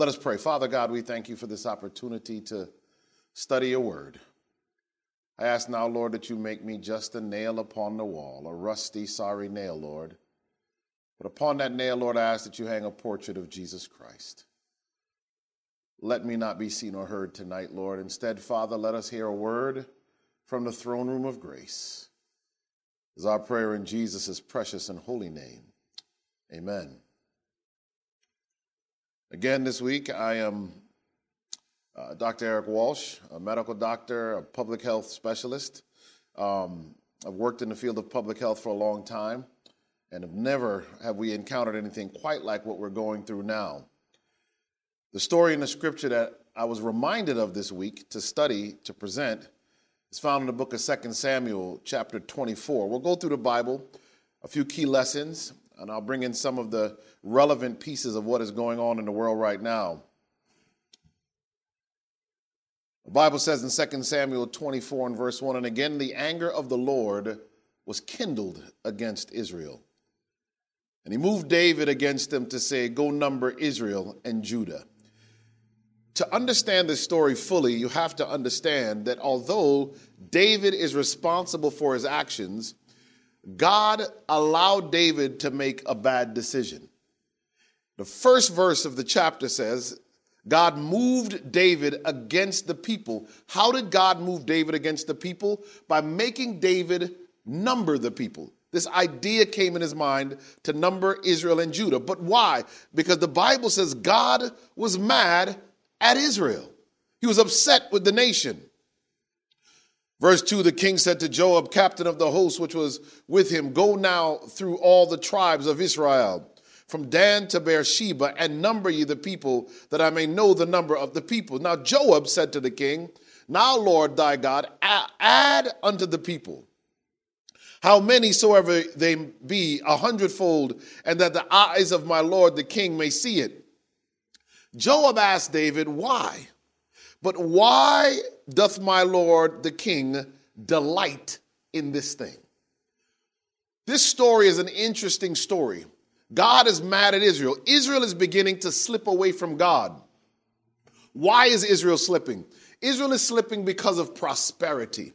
Let us pray. Father God, we thank you for this opportunity to study your word. I ask now, Lord, that you make me just a nail upon the wall, a rusty, sorry nail, Lord. But upon that nail, Lord, I ask that you hang a portrait of Jesus Christ. Let me not be seen or heard tonight, Lord. Instead, Father, let us hear a word from the throne room of grace. Is our prayer in Jesus' precious and holy name. Amen. Again, this week, I am uh, Dr. Eric Walsh, a medical doctor, a public health specialist. Um, I've worked in the field of public health for a long time, and have never have we encountered anything quite like what we're going through now. The story in the scripture that I was reminded of this week to study, to present, is found in the book of 2 Samuel, chapter 24. We'll go through the Bible, a few key lessons, and I'll bring in some of the relevant pieces of what is going on in the world right now. The Bible says in 2 Samuel 24 and verse 1 And again, the anger of the Lord was kindled against Israel. And he moved David against them to say, Go number Israel and Judah. To understand this story fully, you have to understand that although David is responsible for his actions, God allowed David to make a bad decision. The first verse of the chapter says, God moved David against the people. How did God move David against the people? By making David number the people. This idea came in his mind to number Israel and Judah. But why? Because the Bible says God was mad at Israel, he was upset with the nation. Verse 2 The king said to Joab, captain of the host which was with him, Go now through all the tribes of Israel, from Dan to Beersheba, and number ye the people, that I may know the number of the people. Now Joab said to the king, Now, Lord thy God, add unto the people how many soever they be, a hundredfold, and that the eyes of my Lord the king may see it. Joab asked David, Why? But why doth my lord the king delight in this thing? This story is an interesting story. God is mad at Israel. Israel is beginning to slip away from God. Why is Israel slipping? Israel is slipping because of prosperity.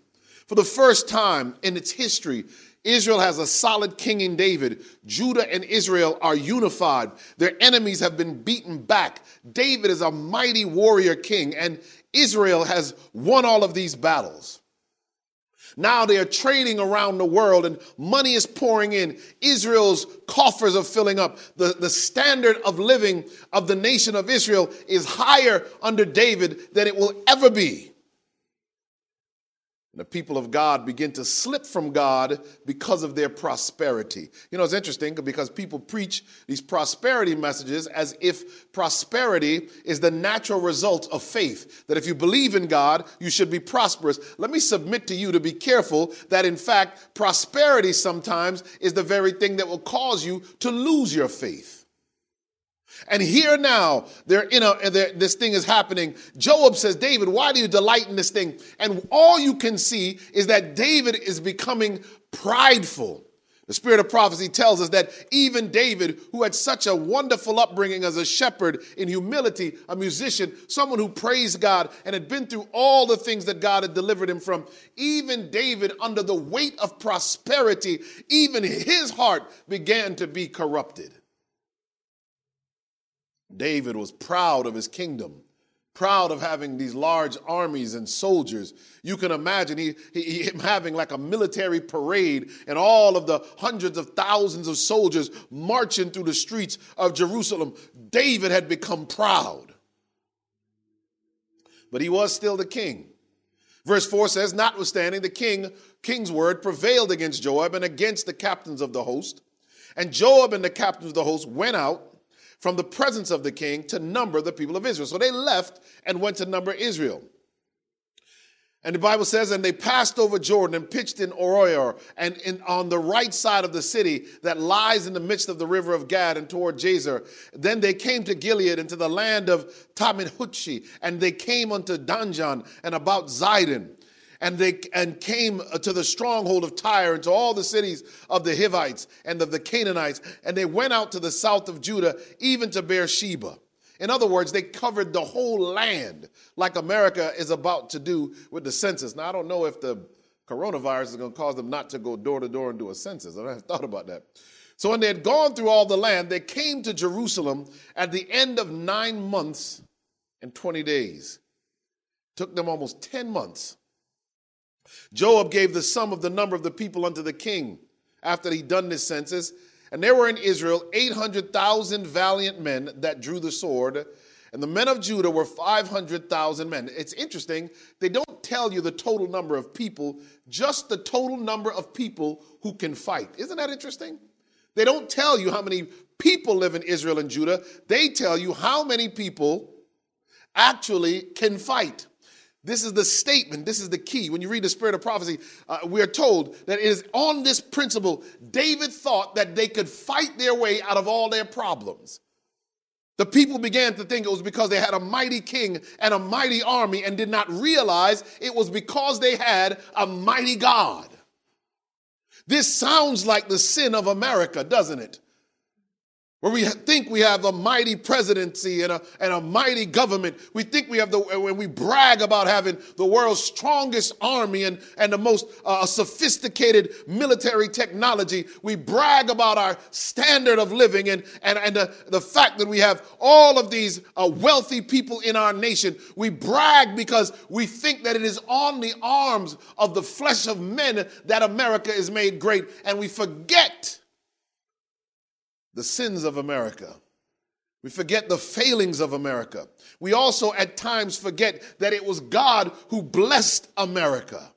For the first time in its history, Israel has a solid king in David. Judah and Israel are unified. Their enemies have been beaten back. David is a mighty warrior king, and Israel has won all of these battles. Now they are trading around the world and money is pouring in. Israel's coffers are filling up. The, the standard of living of the nation of Israel is higher under David than it will ever be. The people of God begin to slip from God because of their prosperity. You know, it's interesting because people preach these prosperity messages as if prosperity is the natural result of faith. That if you believe in God, you should be prosperous. Let me submit to you to be careful that, in fact, prosperity sometimes is the very thing that will cause you to lose your faith. And here now, they're in a, they're, this thing is happening. Joab says, David, why do you delight in this thing? And all you can see is that David is becoming prideful. The spirit of prophecy tells us that even David, who had such a wonderful upbringing as a shepherd in humility, a musician, someone who praised God and had been through all the things that God had delivered him from, even David, under the weight of prosperity, even his heart began to be corrupted. David was proud of his kingdom, proud of having these large armies and soldiers. You can imagine he, he, him having like a military parade and all of the hundreds of thousands of soldiers marching through the streets of Jerusalem. David had become proud. But he was still the king. Verse 4 says, Notwithstanding, the king, king's word prevailed against Joab and against the captains of the host. And Joab and the captains of the host went out from the presence of the king to number the people of Israel. So they left and went to number Israel. And the Bible says, and they passed over Jordan and pitched in Aroer and in, on the right side of the city that lies in the midst of the river of Gad and toward Jazer. Then they came to Gilead and to the land of Tahpanhese, and they came unto Danjaan and about Zidon and they and came to the stronghold of Tyre and to all the cities of the Hivites and of the Canaanites, and they went out to the south of Judah, even to Beersheba. In other words, they covered the whole land like America is about to do with the census. Now, I don't know if the coronavirus is going to cause them not to go door to door and do a census. I haven't thought about that. So, when they had gone through all the land, they came to Jerusalem at the end of nine months and 20 days. It took them almost 10 months. Joab gave the sum of the number of the people unto the king after he'd done this census. And there were in Israel 800,000 valiant men that drew the sword, and the men of Judah were 500,000 men. It's interesting, they don't tell you the total number of people, just the total number of people who can fight. Isn't that interesting? They don't tell you how many people live in Israel and Judah, they tell you how many people actually can fight. This is the statement. This is the key. When you read the spirit of prophecy, uh, we are told that it is on this principle David thought that they could fight their way out of all their problems. The people began to think it was because they had a mighty king and a mighty army and did not realize it was because they had a mighty God. This sounds like the sin of America, doesn't it? Where we think we have a mighty presidency and a, and a mighty government. We think we have the, when we brag about having the world's strongest army and, and the most uh, sophisticated military technology, we brag about our standard of living and, and, and the, the fact that we have all of these uh, wealthy people in our nation. We brag because we think that it is on the arms of the flesh of men that America is made great, and we forget the sins of America. We forget the failings of America. We also at times forget that it was God who blessed America.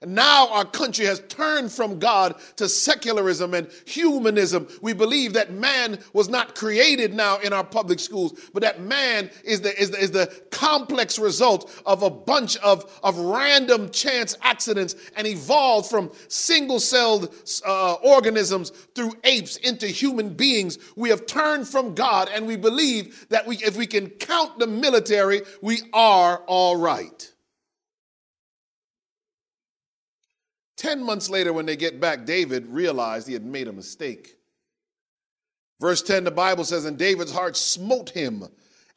And now our country has turned from God to secularism and humanism. We believe that man was not created now in our public schools, but that man is the, is the, is the complex result of a bunch of, of random chance accidents and evolved from single celled uh, organisms through apes into human beings. We have turned from God and we believe that we, if we can count the military, we are all right. Ten months later, when they get back, David realized he had made a mistake. Verse 10, the Bible says, And David's heart smote him.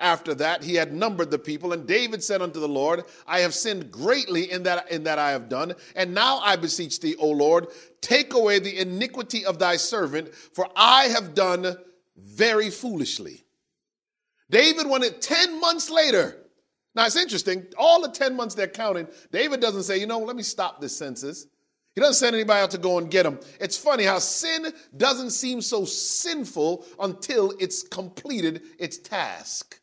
After that, he had numbered the people, and David said unto the Lord, I have sinned greatly in that, in that I have done. And now I beseech thee, O Lord, take away the iniquity of thy servant, for I have done very foolishly. David wanted 10 months later. Now it's interesting, all the 10 months they're counting, David doesn't say, you know, let me stop this census. He doesn't send anybody out to go and get them. It's funny how sin doesn't seem so sinful until it's completed its task.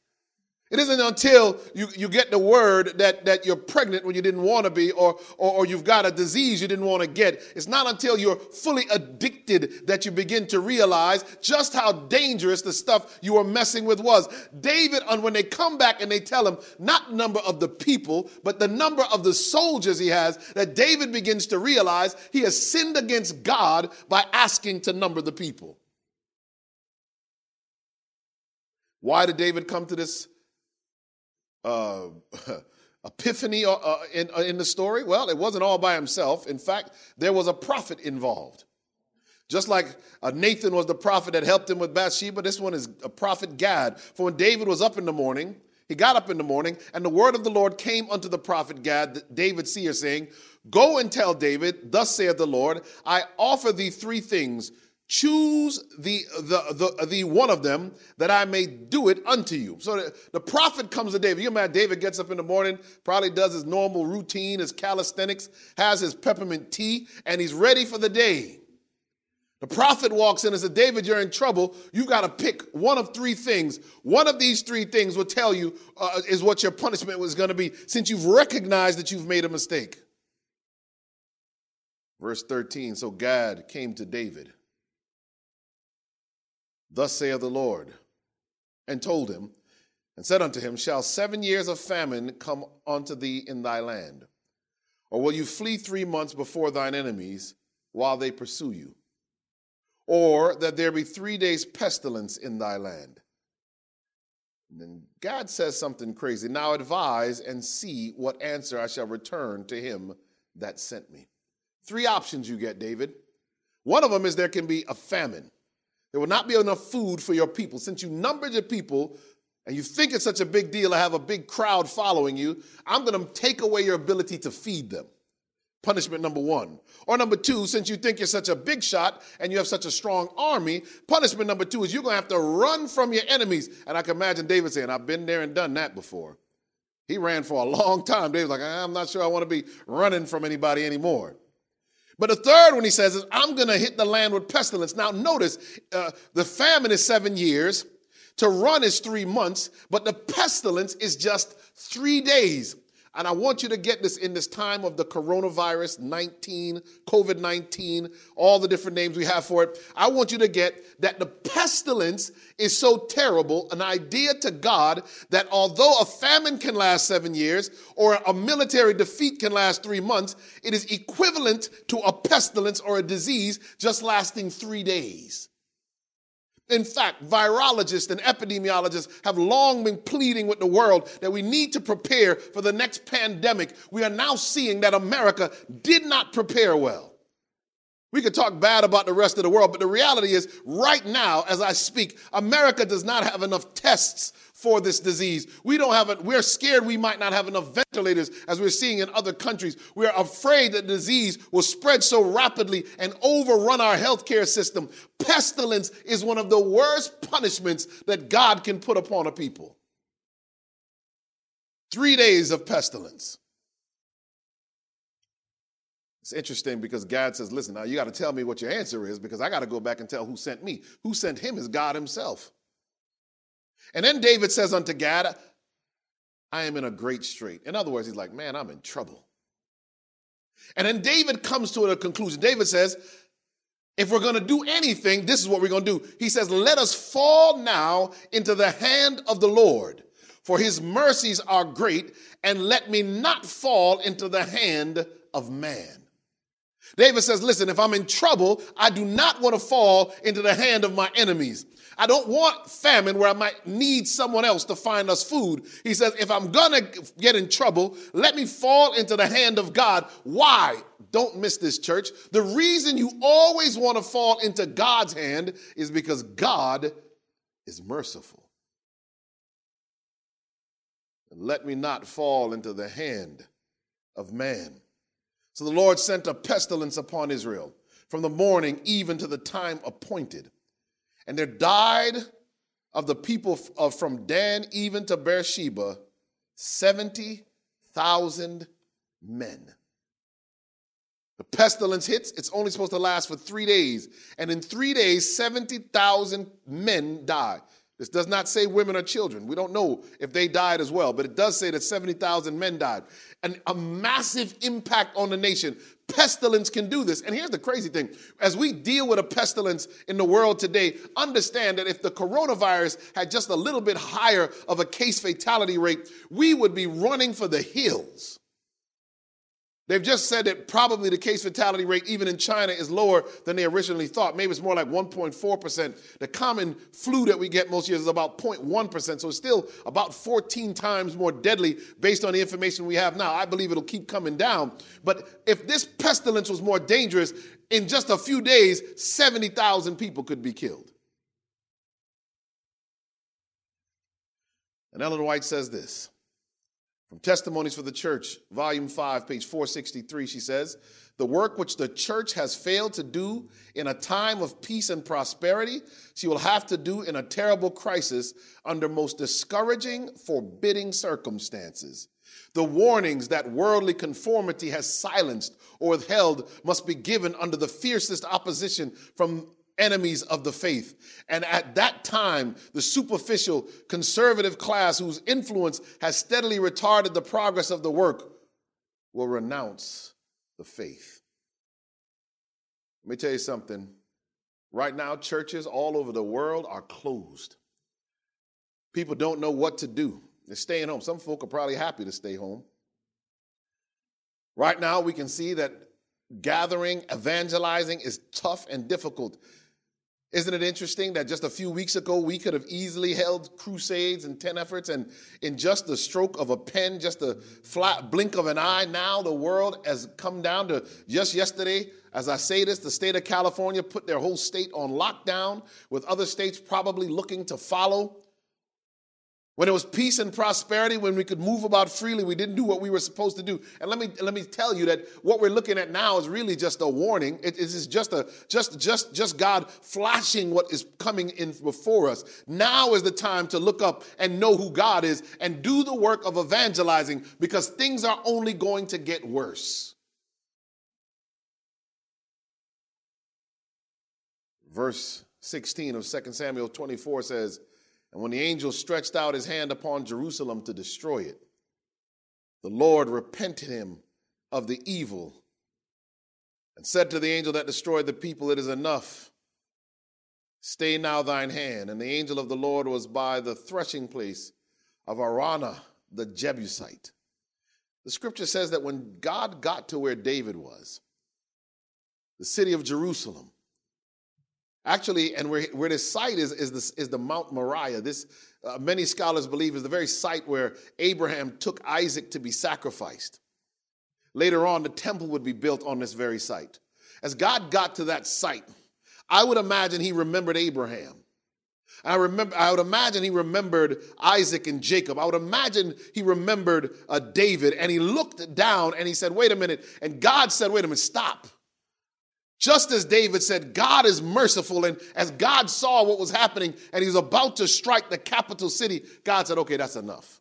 It isn't until you, you get the word that, that you're pregnant when you didn't want to be, or, or, or you've got a disease you didn't want to get. It's not until you're fully addicted that you begin to realize just how dangerous the stuff you were messing with was. David, on when they come back and they tell him not number of the people, but the number of the soldiers he has, that David begins to realize he has sinned against God by asking to number the people. Why did David come to this? Uh, epiphany uh, uh, in, uh, in the story? Well, it wasn't all by himself. In fact, there was a prophet involved. Just like uh, Nathan was the prophet that helped him with Bathsheba, this one is a prophet Gad. For when David was up in the morning, he got up in the morning, and the word of the Lord came unto the prophet Gad, David seer, saying, Go and tell David, Thus saith the Lord, I offer thee three things choose the, the, the, the one of them that I may do it unto you. So the, the prophet comes to David. You imagine David gets up in the morning, probably does his normal routine, his calisthenics, has his peppermint tea, and he's ready for the day. The prophet walks in and says, David, you're in trouble. You got to pick one of three things. One of these three things will tell you uh, is what your punishment was going to be since you've recognized that you've made a mistake. Verse 13 So Gad came to David Thus saith the Lord, and told him, and said unto him, Shall seven years of famine come unto thee in thy land? Or will you flee three months before thine enemies while they pursue you? Or that there be three days' pestilence in thy land? And then God says something crazy. Now advise and see what answer I shall return to him that sent me. Three options you get, David. One of them is there can be a famine. There will not be enough food for your people. Since you numbered your people, and you think it's such a big deal to have a big crowd following you, I'm going to take away your ability to feed them. Punishment number one. Or number two, since you think you're such a big shot and you have such a strong army, punishment number two is you're going to have to run from your enemies. And I can imagine David saying, I've been there and done that before. He ran for a long time. David's like, I'm not sure I want to be running from anybody anymore. But the third one he says is, I'm going to hit the land with pestilence. Now, notice uh, the famine is seven years, to run is three months, but the pestilence is just three days. And I want you to get this in this time of the coronavirus 19, COVID 19, all the different names we have for it. I want you to get that the pestilence is so terrible, an idea to God that although a famine can last seven years or a military defeat can last three months, it is equivalent to a pestilence or a disease just lasting three days. In fact, virologists and epidemiologists have long been pleading with the world that we need to prepare for the next pandemic. We are now seeing that America did not prepare well. We could talk bad about the rest of the world, but the reality is, right now, as I speak, America does not have enough tests for this disease. We don't have it. We're scared we might not have enough ventilators as we're seeing in other countries. We're afraid that the disease will spread so rapidly and overrun our healthcare system. Pestilence is one of the worst punishments that God can put upon a people. Three days of pestilence. It's interesting because God says, listen, now you got to tell me what your answer is because I got to go back and tell who sent me. Who sent him is God himself. And then David says unto Gad, I am in a great strait. In other words, he's like, man, I'm in trouble. And then David comes to a conclusion. David says, if we're going to do anything, this is what we're going to do. He says, let us fall now into the hand of the Lord, for his mercies are great, and let me not fall into the hand of man. David says, Listen, if I'm in trouble, I do not want to fall into the hand of my enemies. I don't want famine where I might need someone else to find us food. He says, if I'm going to get in trouble, let me fall into the hand of God. Why? Don't miss this, church. The reason you always want to fall into God's hand is because God is merciful. Let me not fall into the hand of man. So the Lord sent a pestilence upon Israel from the morning even to the time appointed. And there died of the people of from Dan even to Beersheba 70,000 men. The pestilence hits, it's only supposed to last for three days. And in three days, 70,000 men die. This does not say women or children. We don't know if they died as well, but it does say that 70,000 men died. And a massive impact on the nation. Pestilence can do this. And here's the crazy thing as we deal with a pestilence in the world today, understand that if the coronavirus had just a little bit higher of a case fatality rate, we would be running for the hills. They've just said that probably the case fatality rate, even in China, is lower than they originally thought. Maybe it's more like 1.4%. The common flu that we get most years is about 0.1%, so it's still about 14 times more deadly based on the information we have now. I believe it'll keep coming down. But if this pestilence was more dangerous, in just a few days, 70,000 people could be killed. And Ellen White says this. From Testimonies for the Church, Volume 5, page 463, she says, The work which the church has failed to do in a time of peace and prosperity, she will have to do in a terrible crisis under most discouraging, forbidding circumstances. The warnings that worldly conformity has silenced or withheld must be given under the fiercest opposition from enemies of the faith. And at that time, the superficial conservative class whose influence has steadily retarded the progress of the work will renounce the faith. Let me tell you something. Right now, churches all over the world are closed. People don't know what to do. They're staying home. Some folk are probably happy to stay home. Right now, we can see that gathering, evangelizing is tough and difficult. Isn't it interesting that just a few weeks ago we could have easily held crusades and tent efforts, and in just the stroke of a pen, just a flat blink of an eye, now the world has come down to just yesterday. As I say this, the state of California put their whole state on lockdown, with other states probably looking to follow. When it was peace and prosperity, when we could move about freely, we didn't do what we were supposed to do. And let me let me tell you that what we're looking at now is really just a warning. It is just a just just just God flashing what is coming in before us. Now is the time to look up and know who God is and do the work of evangelizing because things are only going to get worse. Verse 16 of 2 Samuel 24 says, and when the angel stretched out his hand upon Jerusalem to destroy it, the Lord repented him of the evil and said to the angel that destroyed the people, It is enough. Stay now thine hand. And the angel of the Lord was by the threshing place of Araunah the Jebusite. The scripture says that when God got to where David was, the city of Jerusalem, Actually, and where, where this site is, is, this, is the Mount Moriah. This, uh, many scholars believe, is the very site where Abraham took Isaac to be sacrificed. Later on, the temple would be built on this very site. As God got to that site, I would imagine he remembered Abraham. I remember. I would imagine he remembered Isaac and Jacob. I would imagine he remembered uh, David, and he looked down and he said, "Wait a minute!" And God said, "Wait a minute! Stop! Just as David said, God is merciful. And as God saw what was happening and he was about to strike the capital city, God said, okay, that's enough.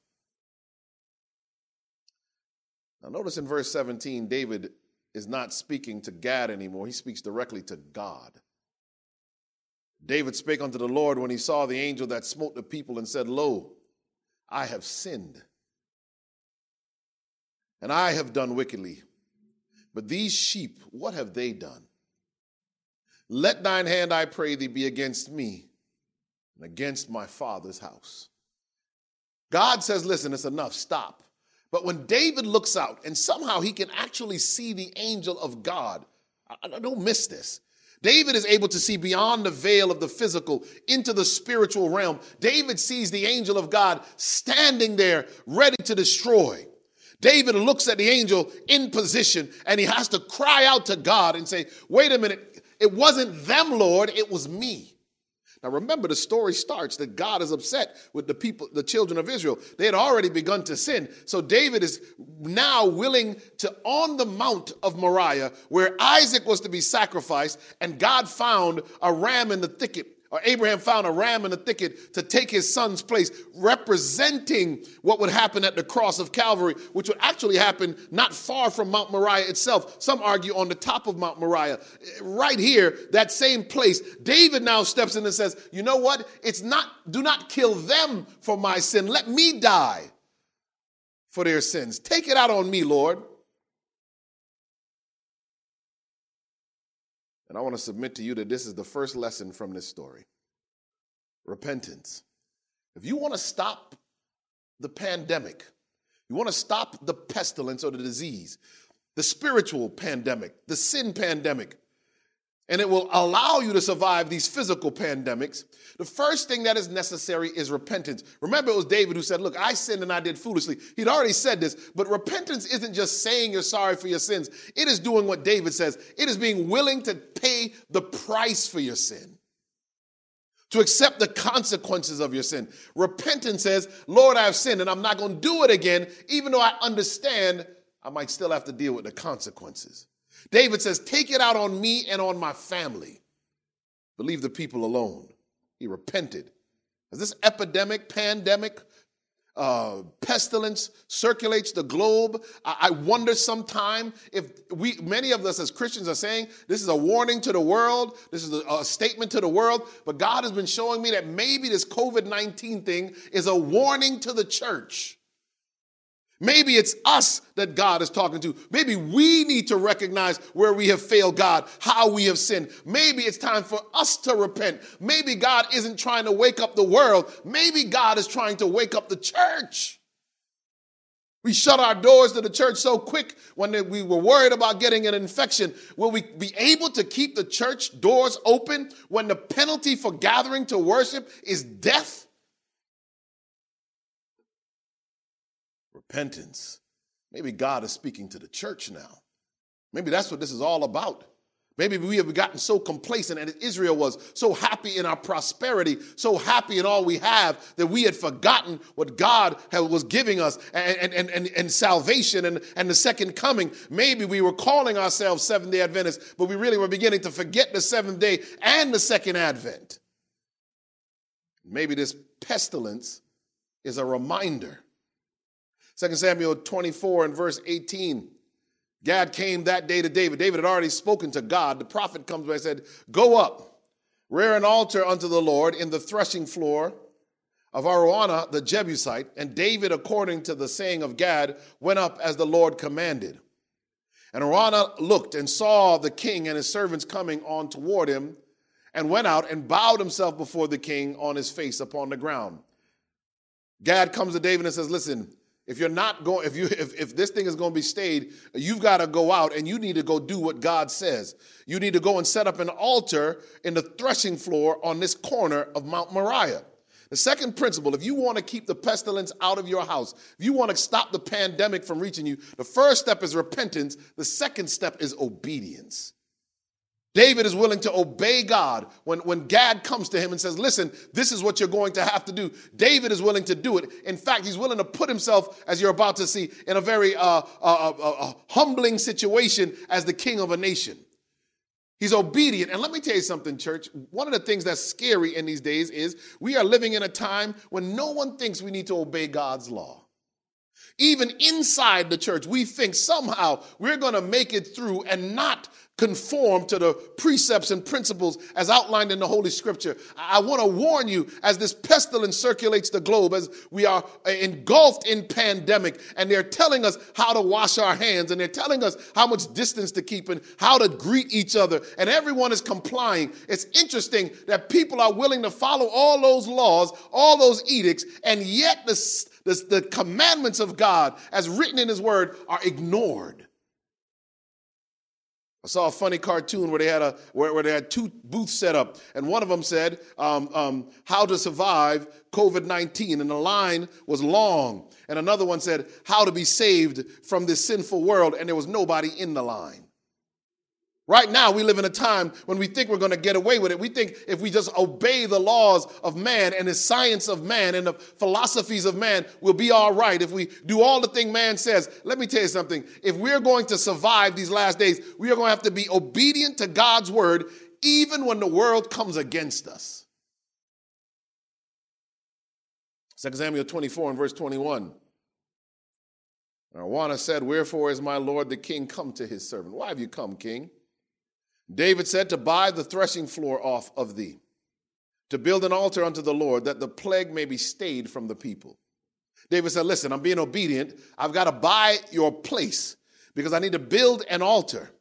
Now, notice in verse 17, David is not speaking to Gad anymore, he speaks directly to God. David spake unto the Lord when he saw the angel that smote the people and said, Lo, I have sinned, and I have done wickedly. But these sheep, what have they done? Let thine hand, I pray thee, be against me and against my father's house. God says, listen, it's enough, stop. But when David looks out and somehow he can actually see the angel of God, I, don't miss this. David is able to see beyond the veil of the physical into the spiritual realm. David sees the angel of God standing there ready to destroy. David looks at the angel in position and he has to cry out to God and say, Wait a minute, it wasn't them, Lord, it was me. Now remember, the story starts that God is upset with the people, the children of Israel. They had already begun to sin. So David is now willing to, on the Mount of Moriah, where Isaac was to be sacrificed, and God found a ram in the thicket or Abraham found a ram in the thicket to take his son's place, representing what would happen at the cross of Calvary, which would actually happen not far from Mount Moriah itself. Some argue on the top of Mount Moriah. Right here, that same place, David now steps in and says, You know what? It's not, do not kill them for my sin. Let me die for their sins. Take it out on me, Lord. And I want to submit to you that this is the first lesson from this story repentance. If you want to stop the pandemic, you want to stop the pestilence or the disease, the spiritual pandemic, the sin pandemic, and it will allow you to survive these physical pandemics. The first thing that is necessary is repentance. Remember, it was David who said, Look, I sinned and I did foolishly. He'd already said this, but repentance isn't just saying you're sorry for your sins, it is doing what David says. It is being willing to pay the price for your sin, to accept the consequences of your sin. Repentance says, Lord, I have sinned and I'm not going to do it again, even though I understand I might still have to deal with the consequences. David says, Take it out on me and on my family. But leave the people alone. He repented. As this epidemic, pandemic, uh, pestilence circulates the globe. I, I wonder sometime if we, many of us as Christians are saying this is a warning to the world, this is a, a statement to the world, but God has been showing me that maybe this COVID 19 thing is a warning to the church. Maybe it's us that God is talking to. Maybe we need to recognize where we have failed God, how we have sinned. Maybe it's time for us to repent. Maybe God isn't trying to wake up the world. Maybe God is trying to wake up the church. We shut our doors to the church so quick when we were worried about getting an infection. Will we be able to keep the church doors open when the penalty for gathering to worship is death? Repentance. Maybe God is speaking to the church now. Maybe that's what this is all about. Maybe we have gotten so complacent, and Israel was so happy in our prosperity, so happy in all we have, that we had forgotten what God was giving us and, and, and, and salvation and, and the second coming. Maybe we were calling ourselves Seventh day Adventists, but we really were beginning to forget the seventh day and the second advent. Maybe this pestilence is a reminder. 2 Samuel 24 and verse 18 Gad came that day to David. David had already spoken to God. The prophet comes by and said, Go up, rear an altar unto the Lord in the threshing floor of Araunah the Jebusite. And David, according to the saying of Gad, went up as the Lord commanded. And Araunah looked and saw the king and his servants coming on toward him, and went out and bowed himself before the king on his face upon the ground. Gad comes to David and says, Listen, if you're not going, if you if, if this thing is going to be stayed, you've got to go out and you need to go do what God says. You need to go and set up an altar in the threshing floor on this corner of Mount Moriah. The second principle, if you want to keep the pestilence out of your house, if you want to stop the pandemic from reaching you, the first step is repentance. The second step is obedience. David is willing to obey God when, when Gad comes to him and says, Listen, this is what you're going to have to do. David is willing to do it. In fact, he's willing to put himself, as you're about to see, in a very uh, uh, uh, uh, humbling situation as the king of a nation. He's obedient. And let me tell you something, church. One of the things that's scary in these days is we are living in a time when no one thinks we need to obey God's law. Even inside the church, we think somehow we're going to make it through and not conform to the precepts and principles as outlined in the Holy Scripture. I want to warn you as this pestilence circulates the globe, as we are uh, engulfed in pandemic, and they're telling us how to wash our hands, and they're telling us how much distance to keep and how to greet each other, and everyone is complying. It's interesting that people are willing to follow all those laws, all those edicts, and yet the, the, the commandments of God, as written in His Word, are ignored. I saw a funny cartoon where they had a where, where they had two booths set up, and one of them said um, um, how to survive COVID nineteen, and the line was long, and another one said how to be saved from this sinful world, and there was nobody in the line. Right now, we live in a time when we think we're going to get away with it. We think if we just obey the laws of man and the science of man and the philosophies of man, we'll be all right. If we do all the thing man says, let me tell you something. If we're going to survive these last days, we are going to have to be obedient to God's word, even when the world comes against us. 2 Samuel 24 and verse 21. Araunah said, Wherefore is my Lord the king come to his servant? Why have you come, king? David said, To buy the threshing floor off of thee, to build an altar unto the Lord, that the plague may be stayed from the people. David said, Listen, I'm being obedient. I've got to buy your place because I need to build an altar.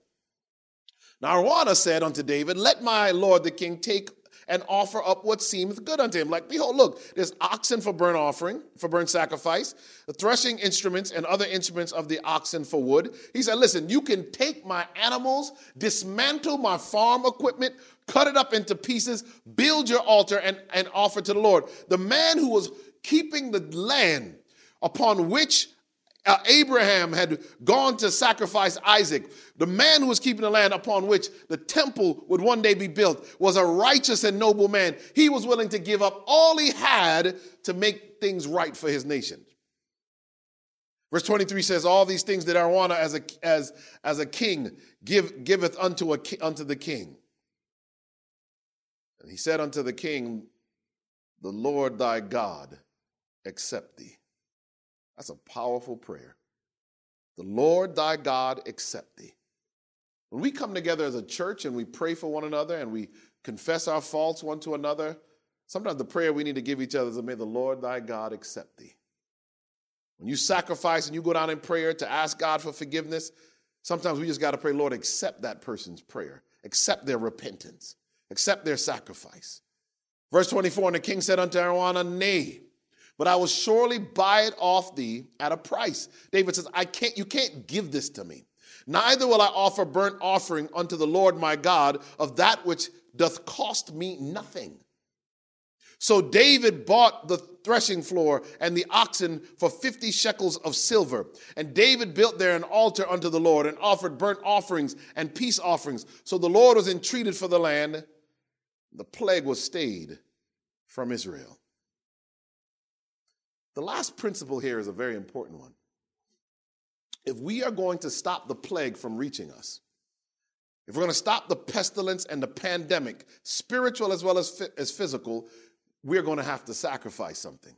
Now, Araunah said unto David, Let my lord the king take and offer up what seemeth good unto him. Like, behold, look, there's oxen for burnt offering, for burnt sacrifice, the threshing instruments and other instruments of the oxen for wood. He said, Listen, you can take my animals, dismantle my farm equipment, cut it up into pieces, build your altar, and, and offer to the Lord. The man who was keeping the land upon which uh, Abraham had gone to sacrifice Isaac. The man who was keeping the land upon which the temple would one day be built was a righteous and noble man. He was willing to give up all he had to make things right for his nation. Verse 23 says, All these things did Araunah as a, as, as a king give, giveth unto, a, unto the king. And he said unto the king, The Lord thy God accept thee. That's a powerful prayer. The Lord thy God accept thee. When we come together as a church and we pray for one another and we confess our faults one to another, sometimes the prayer we need to give each other is, May the Lord thy God accept thee. When you sacrifice and you go down in prayer to ask God for forgiveness, sometimes we just got to pray, Lord, accept that person's prayer, accept their repentance, accept their sacrifice. Verse 24 And the king said unto Araunah, Nay, but I will surely buy it off thee at a price. David says, I can't, you can't give this to me. Neither will I offer burnt offering unto the Lord my God of that which doth cost me nothing. So David bought the threshing floor and the oxen for 50 shekels of silver. And David built there an altar unto the Lord and offered burnt offerings and peace offerings. So the Lord was entreated for the land. The plague was stayed from Israel. The last principle here is a very important one. If we are going to stop the plague from reaching us, if we're going to stop the pestilence and the pandemic, spiritual as well as, as physical, we're going to have to sacrifice something.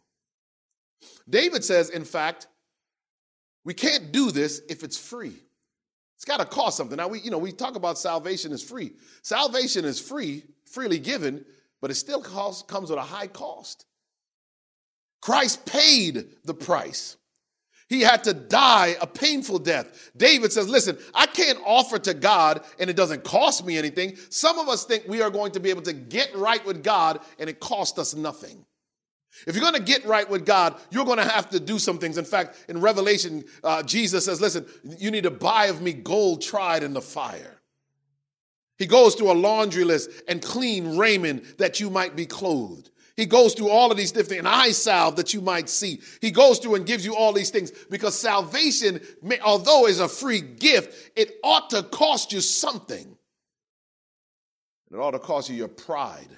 David says, in fact, we can't do this if it's free. It's got to cost something. Now we, you know, we talk about salvation is free. Salvation is free, freely given, but it still cost, comes with a high cost. Christ paid the price. He had to die a painful death. David says, Listen, I can't offer to God and it doesn't cost me anything. Some of us think we are going to be able to get right with God and it costs us nothing. If you're going to get right with God, you're going to have to do some things. In fact, in Revelation, uh, Jesus says, Listen, you need to buy of me gold tried in the fire. He goes through a laundry list and clean raiment that you might be clothed. He goes through all of these different, an eye salve that you might see. He goes through and gives you all these things because salvation, may, although is a free gift, it ought to cost you something. It ought to cost you your pride,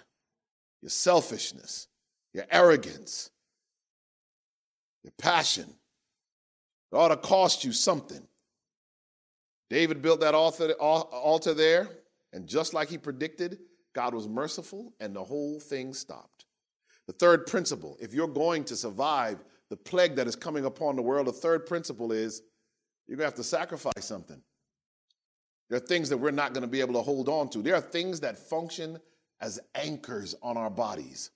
your selfishness, your arrogance, your passion. It ought to cost you something. David built that altar there, and just like he predicted, God was merciful, and the whole thing stopped. The third principle, if you're going to survive the plague that is coming upon the world, the third principle is you're going to have to sacrifice something. There are things that we're not going to be able to hold on to. There are things that function as anchors on our bodies.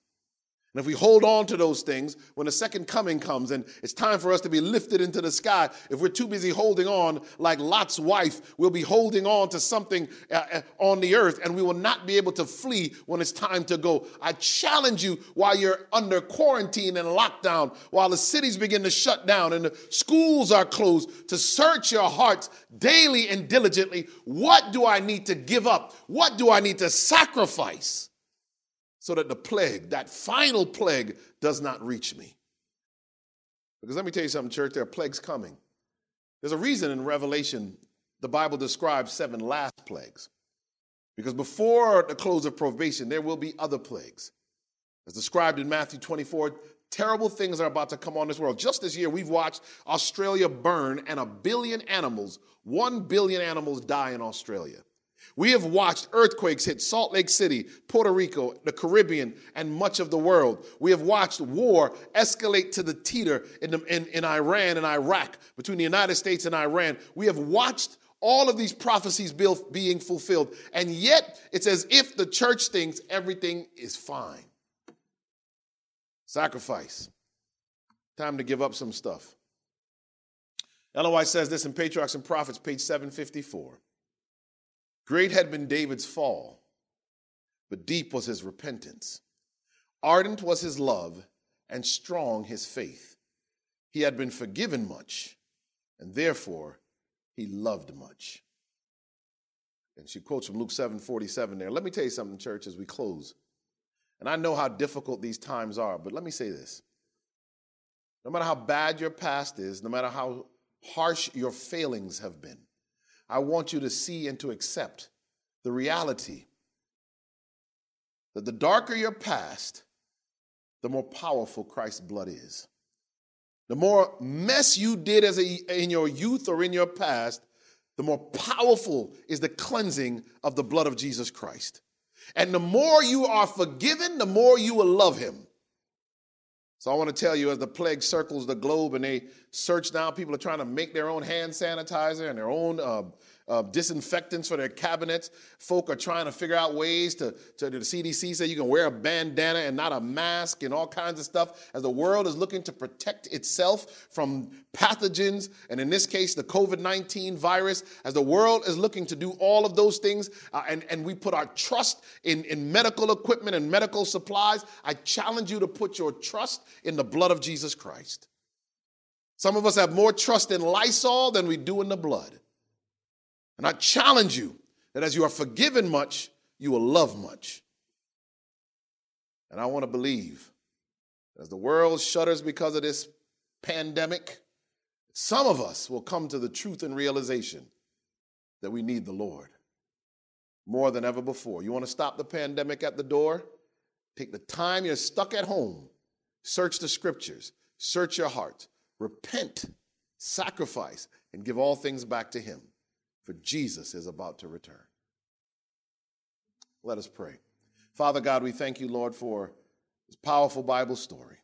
And if we hold on to those things, when the second coming comes and it's time for us to be lifted into the sky, if we're too busy holding on, like Lot's wife, we'll be holding on to something uh, uh, on the earth and we will not be able to flee when it's time to go. I challenge you while you're under quarantine and lockdown, while the cities begin to shut down and the schools are closed, to search your hearts daily and diligently. What do I need to give up? What do I need to sacrifice? So that the plague, that final plague, does not reach me. Because let me tell you something, church, there are plagues coming. There's a reason in Revelation the Bible describes seven last plagues. Because before the close of probation, there will be other plagues. As described in Matthew 24, terrible things are about to come on this world. Just this year, we've watched Australia burn and a billion animals, one billion animals die in Australia. We have watched earthquakes hit Salt Lake City, Puerto Rico, the Caribbean, and much of the world. We have watched war escalate to the teeter in, the, in, in Iran and Iraq, between the United States and Iran. We have watched all of these prophecies being fulfilled. And yet, it's as if the church thinks everything is fine. Sacrifice. Time to give up some stuff. White says this in Patriarchs and Prophets, page 754. Great had been David's fall, but deep was his repentance. Ardent was his love, and strong his faith. He had been forgiven much, and therefore he loved much. And she quotes from Luke 7 47 there. Let me tell you something, church, as we close. And I know how difficult these times are, but let me say this. No matter how bad your past is, no matter how harsh your failings have been, I want you to see and to accept the reality that the darker your past, the more powerful Christ's blood is. The more mess you did as a, in your youth or in your past, the more powerful is the cleansing of the blood of Jesus Christ. And the more you are forgiven, the more you will love him. So I want to tell you, as the plague circles the globe and they search now, people are trying to make their own hand sanitizer and their own uh, uh, disinfectants for their cabinets. Folk are trying to figure out ways to, to the CDC say you can wear a bandana and not a mask and all kinds of stuff as the world is looking to protect itself from pathogens, and in this case, the COVID 19 virus, as the world is looking to do all of those things, uh, and, and we put our trust in, in medical equipment and medical supplies, I challenge you to put your trust in the blood of Jesus Christ. Some of us have more trust in Lysol than we do in the blood. And I challenge you that as you are forgiven much, you will love much. And I want to believe As the world shudders because of this pandemic, some of us will come to the truth and realization that we need the Lord more than ever before. You want to stop the pandemic at the door? Take the time you're stuck at home, search the scriptures, search your heart, repent, sacrifice, and give all things back to Him, for Jesus is about to return. Let us pray. Father God, we thank you, Lord, for this powerful Bible story.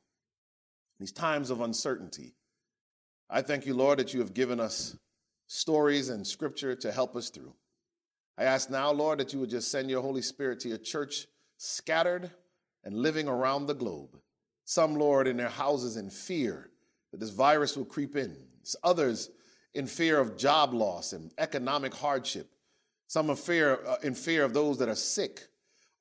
These times of uncertainty. I thank you, Lord, that you have given us stories and scripture to help us through. I ask now, Lord, that you would just send your Holy Spirit to your church scattered and living around the globe. Some, Lord, in their houses in fear that this virus will creep in. Others in fear of job loss and economic hardship. Some in fear, uh, in fear of those that are sick.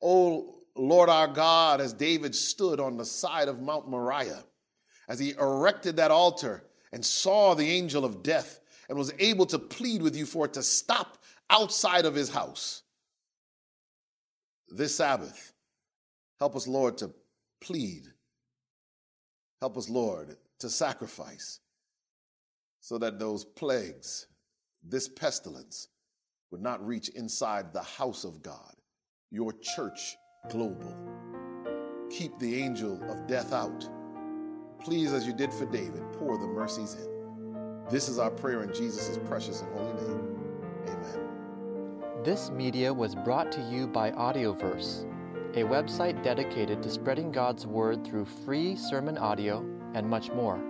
Oh, Lord our God, as David stood on the side of Mount Moriah, as he erected that altar and saw the angel of death and was able to plead with you for it to stop outside of his house. This Sabbath, help us, Lord, to plead. Help us, Lord, to sacrifice so that those plagues, this pestilence, would not reach inside the house of God, your church global. Keep the angel of death out. Please, as you did for David, pour the mercies in. This is our prayer in Jesus' precious and holy name. Amen. This media was brought to you by Audioverse, a website dedicated to spreading God's Word through free sermon audio and much more.